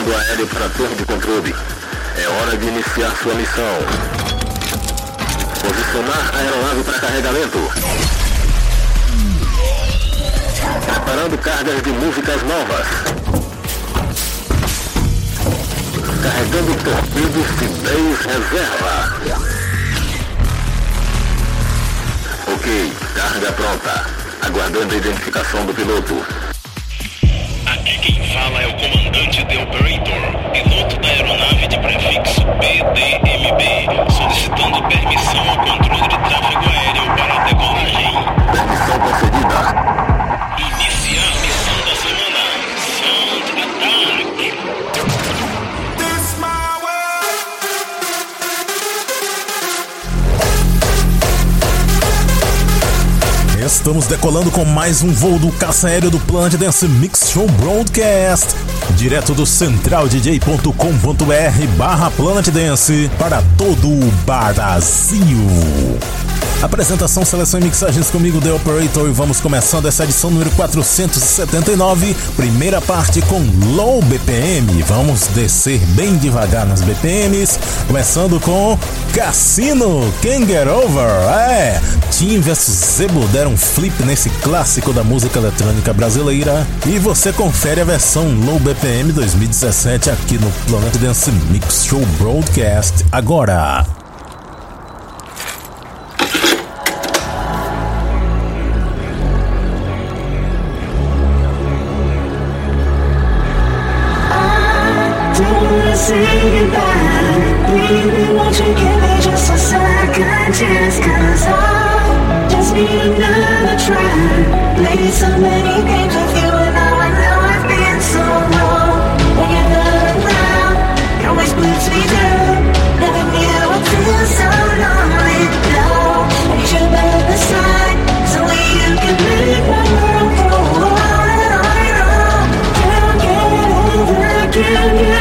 comando aéreo para torre de controle. É hora de iniciar sua missão. Posicionar a aeronave para carregamento. Preparando cargas de músicas novas. Carregando torpedos de 10 reserva. Ok, carga pronta. Aguardando a identificação do piloto. Operator, piloto da aeronave de prefixo PDMB, solicitando permissão ao controle de tráfego aéreo para a decolagem. Permissão concedida. Iniciar missão da semana. Sound Attack. Estamos decolando com mais um voo do caça aéreo do Planet Dance Mix Show Broadcast, direto do centraldj.com.br barra Planet Dance para todo o Brasil. Apresentação, seleção e mixagens comigo, The Operator, e vamos começando essa edição número 479, primeira parte com Low BPM. Vamos descer bem devagar nas BPMs, começando com Cassino, Can Get Over. É, Team vs Zebo deram um flip nesse clássico da música eletrônica brasileira. E você confere a versão Low BPM 2017 aqui no Planet Dance Mix Show Broadcast agora. Say goodbye. Baby, won't you give me just a second chance? Cause I just need another try. Played so many games with you, and now I know I've been so wrong. When you're. Never knew I'd feel so lonely. No, I need you by side. So you can make my world go and. Can't get over,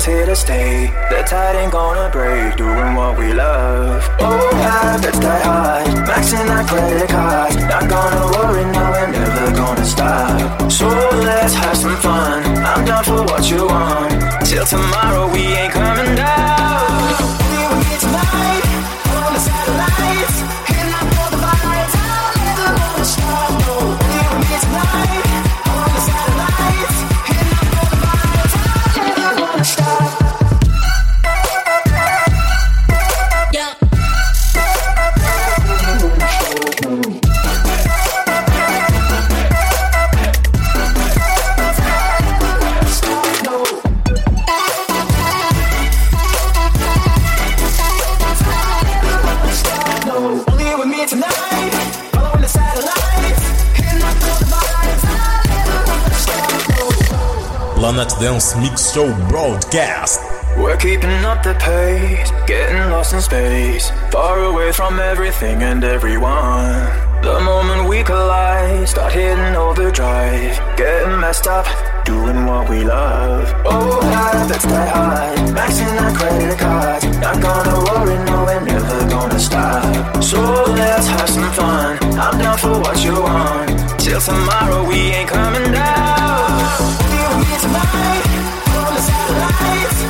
is here to stay. The tide ain't gonna break, doing what we love. Oh, habits die hard, maxing that credit card. Not gonna worry, no, we're never gonna stop. So let's have some fun. I'm down for what you want. Till tomorrow, we ain't coming down. Planet Dance Mix Show Broadcast. We're keeping up the pace, getting lost in space, far away from everything and everyone. The moment we collide, start hitting overdrive, getting messed up, doing what we love. Oh, high, that's that high, maxing our credit cards, not gonna worry, no, we're never gonna stop. So let's have some fun, I'm down for what you want. Till tomorrow, we ain't coming down tonight. On the satellites.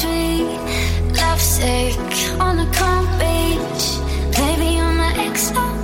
tree, lovesick on a calm beach, maybe on the exo.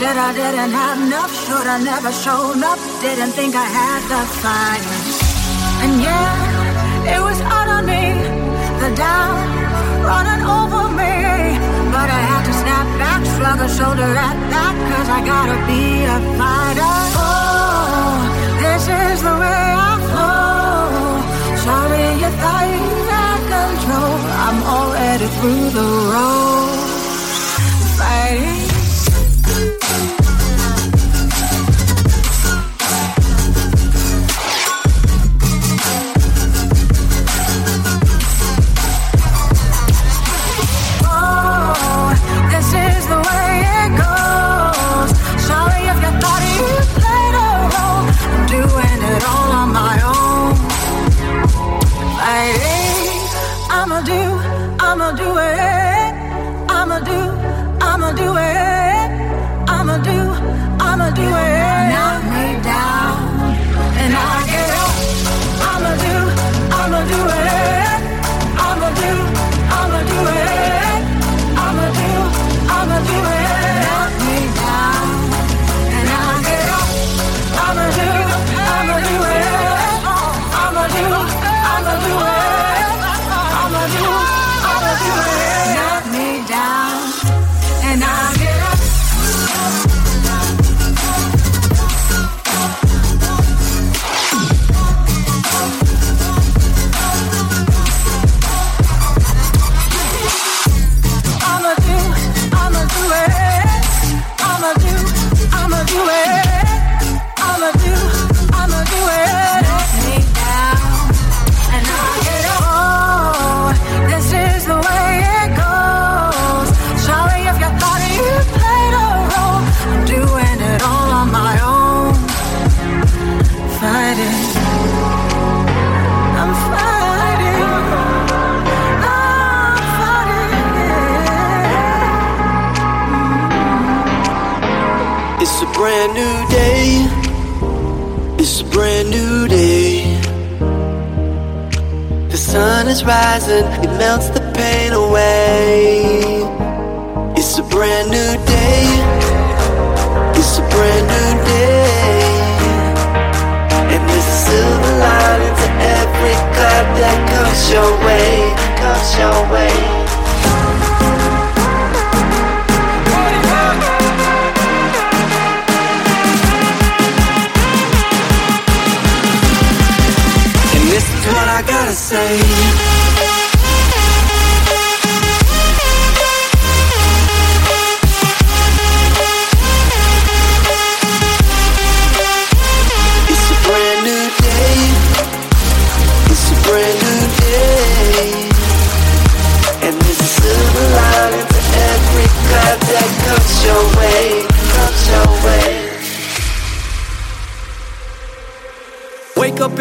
Said I didn't have enough, should I never shown up? Didn't think I had the fire. And yeah, it was out on me, the doubt running over me. But I had to snap back, slug a shoulder at that, cause I gotta be a fighter. Oh, this is the way I flow. Sorry you thought you had control. I'm already through the road. Fighting.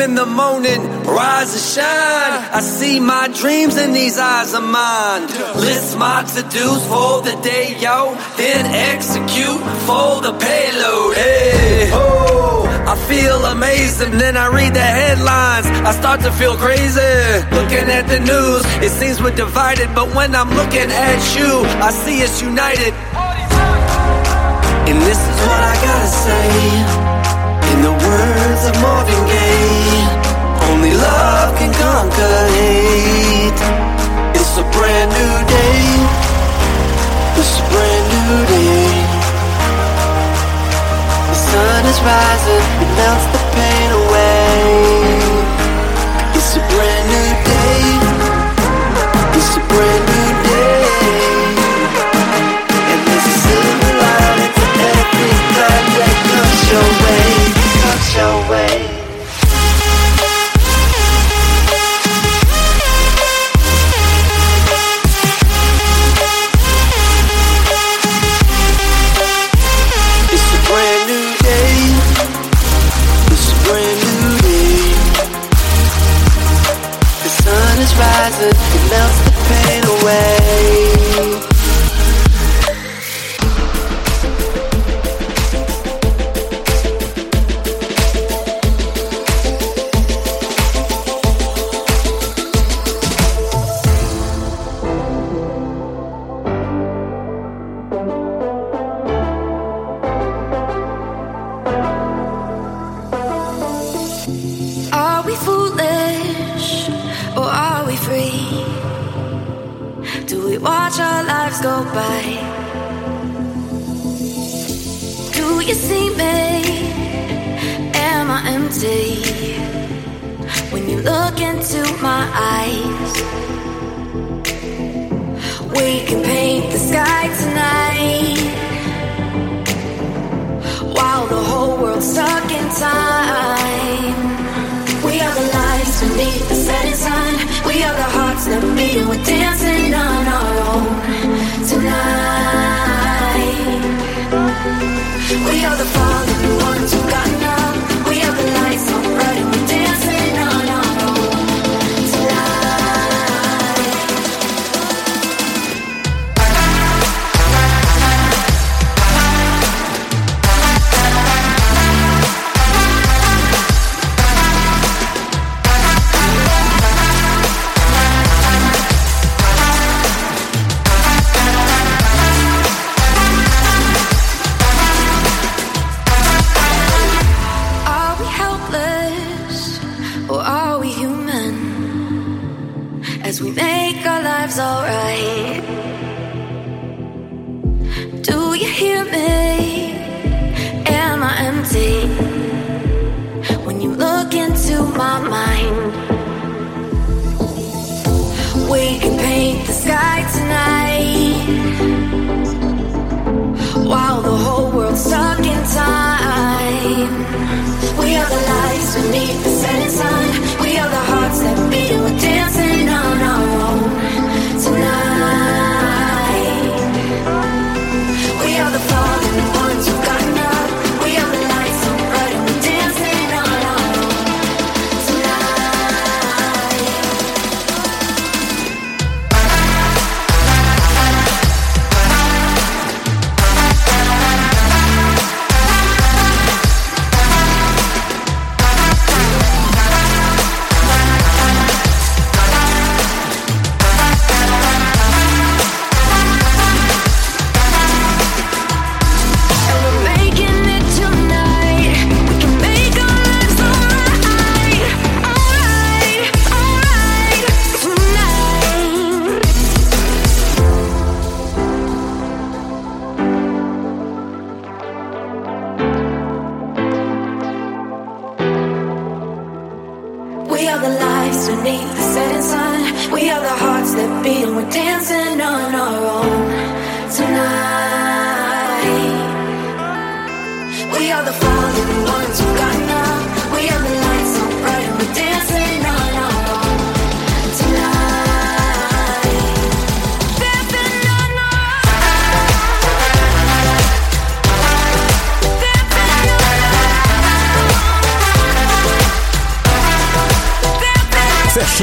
In the morning, rise and shine. I see my dreams in these eyes of mine. List my to dos for the day, yo. Then execute for the payload. Hey, oh, I feel amazing. Then I read the headlines. I start to feel crazy. Looking at the news, it seems we're divided. But when I'm looking at you, I see us united. And this is what I gotta say. In the words of Marvin Gaye, only love can conquer hate. It's a brand new day. It's a brand new day. The sun is rising, it melts the pain away. We make our lives alright. Do you hear me? Am I empty? When you look into my mind, we can paint the sky tonight while the whole world's stuck in time. We are the lights beneath the setting sun. We are the hearts that beat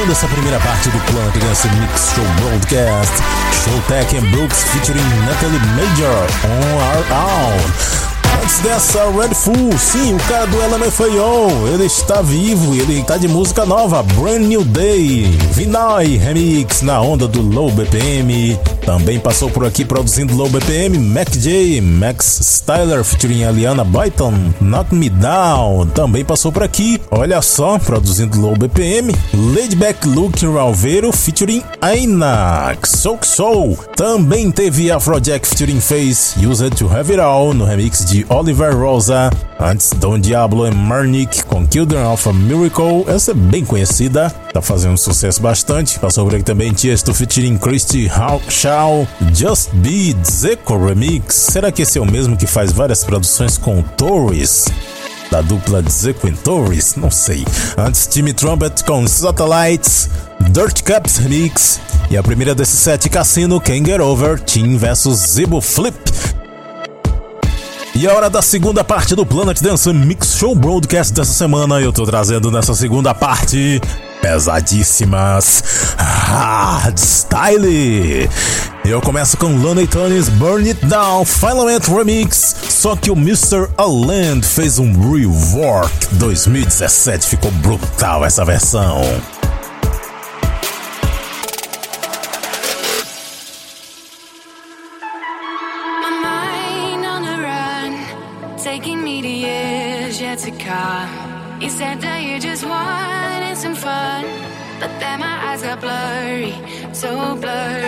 Fechando essa primeira parte do Planet Dance Mix Show Broadcast, Showtech and Brooks featuring Natalie Major on Our Own. Antes dessa, Red Fool, sim, o cara do LMFAO, ele está vivo e ele está de música nova, Brand New Day, Vinay Remix na onda do Low BPM. Também passou por aqui produzindo Low BPM, Mac J, Max Styler featuring Aliana Byton, Knock Me Down. Também passou por aqui, olha só, produzindo Low BPM, Laidback Luke Ralveiro featuring Aina, Soak Soul. Também teve Afrojack featuring Face, Used to Have It All no remix de Oliver Rosa. Antes, Don Diablo e Marnik com Children of a Miracle. Essa é bem conhecida, tá fazendo sucesso bastante. Passou por aqui também Tiesto featuring Christy Shaw, Just Be Zeco Remix. Será que esse é o mesmo que faz várias produções com Torres? Da dupla Zeco Torres? Não sei. Antes, Timmy Trumpet com Satellites, Dirt Cups Remix. E a primeira desse set, Cassino, Can't Get Over, Team vs Zibo Flip. E a hora da segunda parte do Planet Dance Mix Show Broadcast dessa semana. Eu tô trazendo nessa segunda parte pesadíssimas Hardstyle. Eu começo com Lonely Tunes Burn It Down Filament Remix. Só que o Mr. Aland fez um rework 2017. Ficou brutal essa versão. You said that you just wanted some fun, but then my eyes got blurry, so blurry.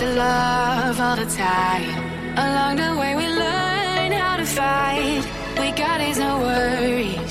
To love all the time. Along the way, we learn how to fight. We got these no worries,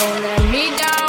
don't let me down.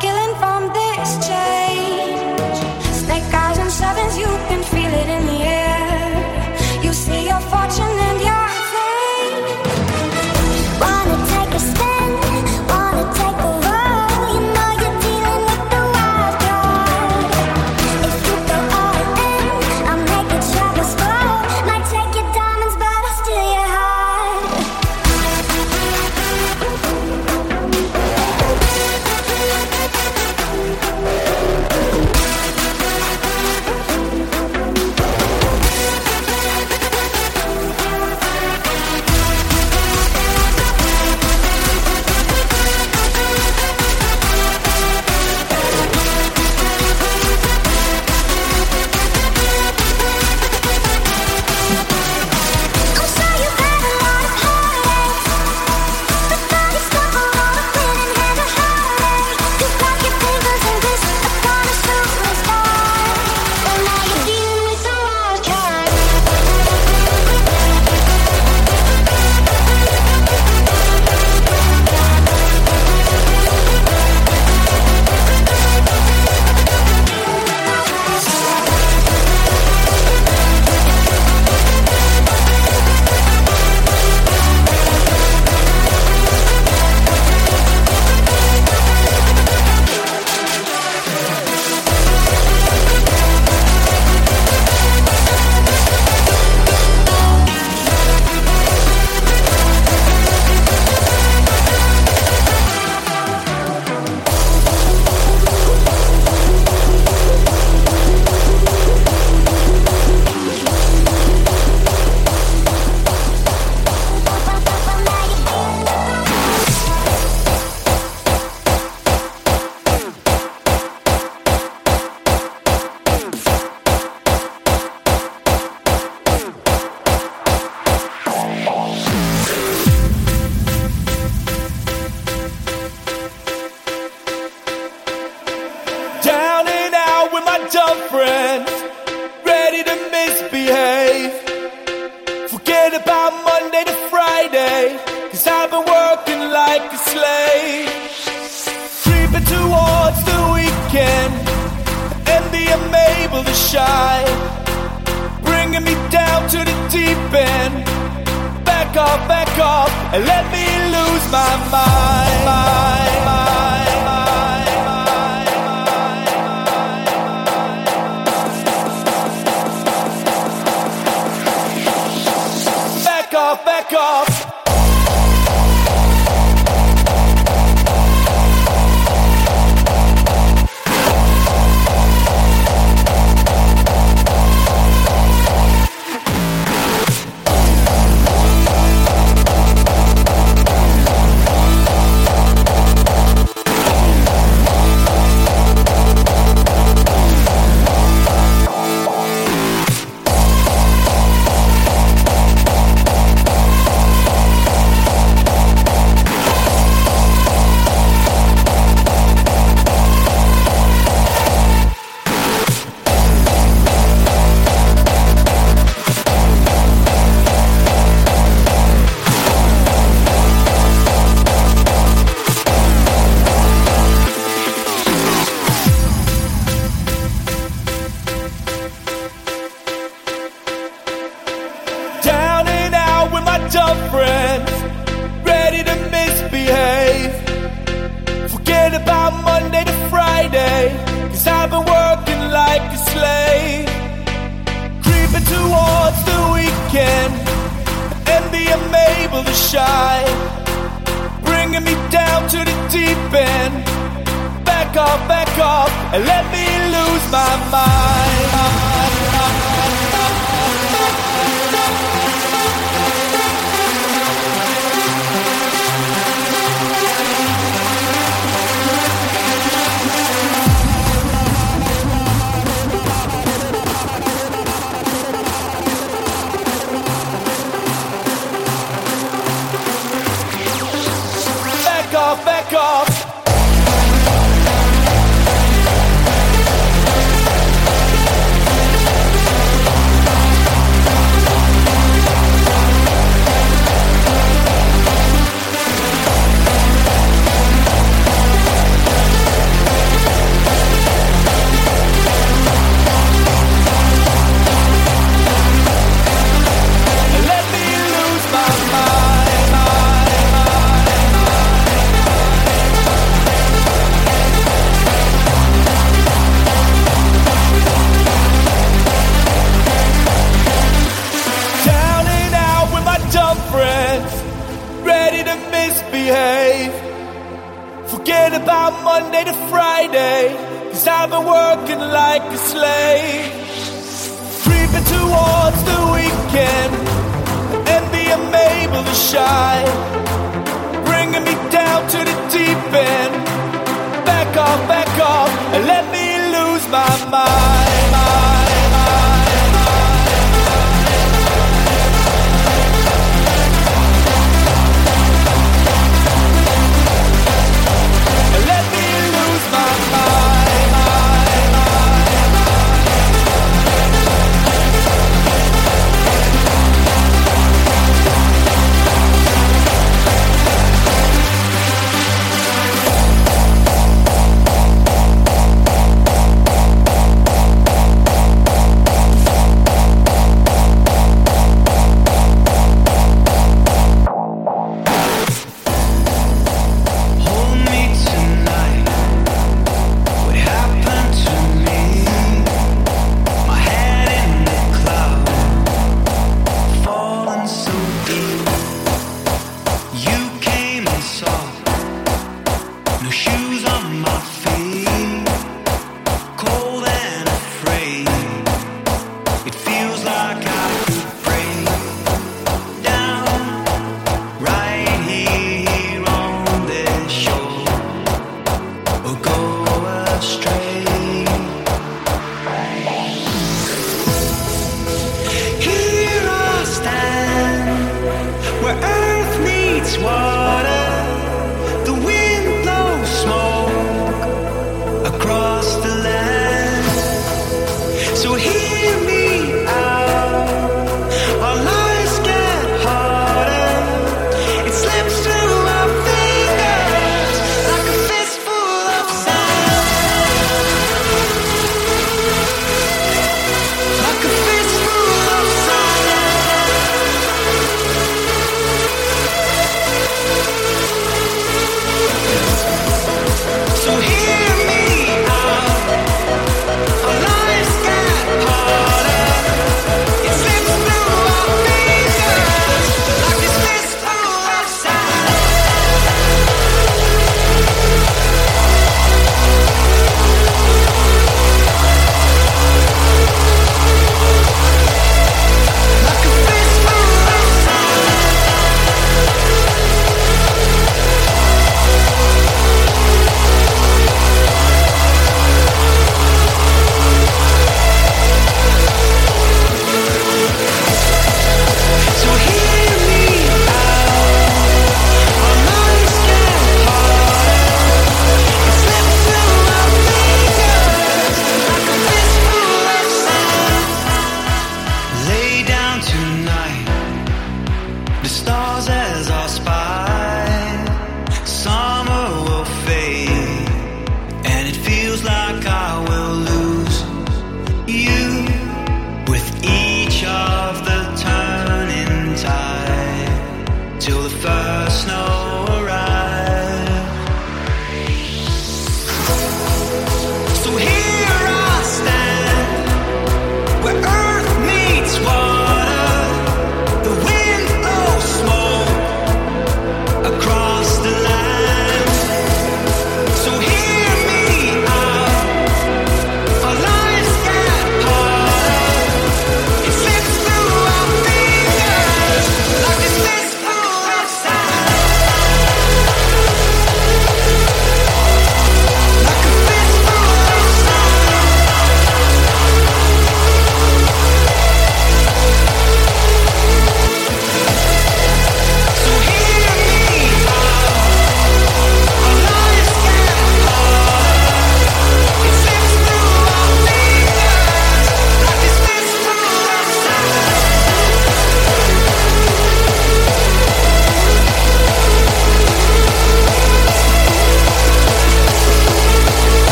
Killing from this change.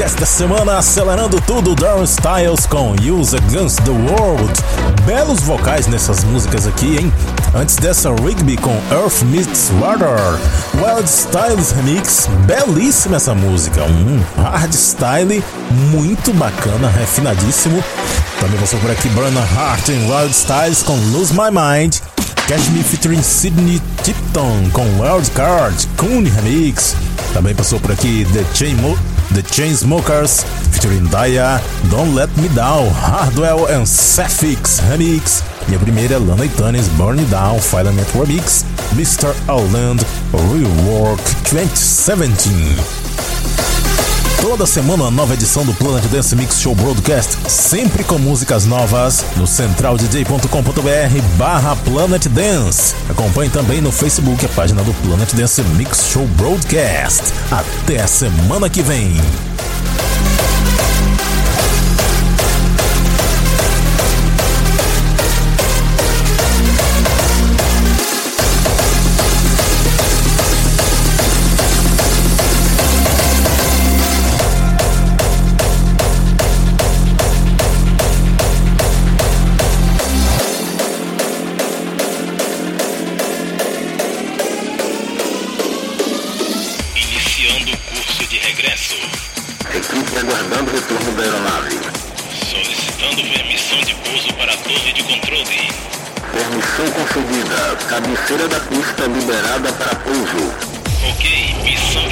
Broadcast da semana, acelerando tudo, Darren Styles com Use Against the World. Belos vocais nessas músicas aqui, hein? Antes dessa, Rigby com Earth Meets Water. Wild Styles Remix, belíssima essa música. Um hard style muito bacana, refinadíssimo. Também passou por aqui Burner Heart em Wild Styles com Lose My Mind. Catch Me featuring Sidney Tipton com Wild Card, Coon Remix. Também passou por aqui The, Chain The Chainsmokers featuring Daya, Don't Let Me Down, Hardwell and Sapphics Remix. E a primeira, Lana Itanes, Burn Down, Filament Remix, Mr. Outland, Rework 2017. Toda semana uma nova edição do Planet Dance Mix Show Broadcast, sempre com músicas novas no centraldj.com.br barra Planet Dance. Acompanhe também no Facebook a página do Planet Dance Mix Show Broadcast. Até a semana que vem. Cabeceira da pista liberada para pouso. Ok, missão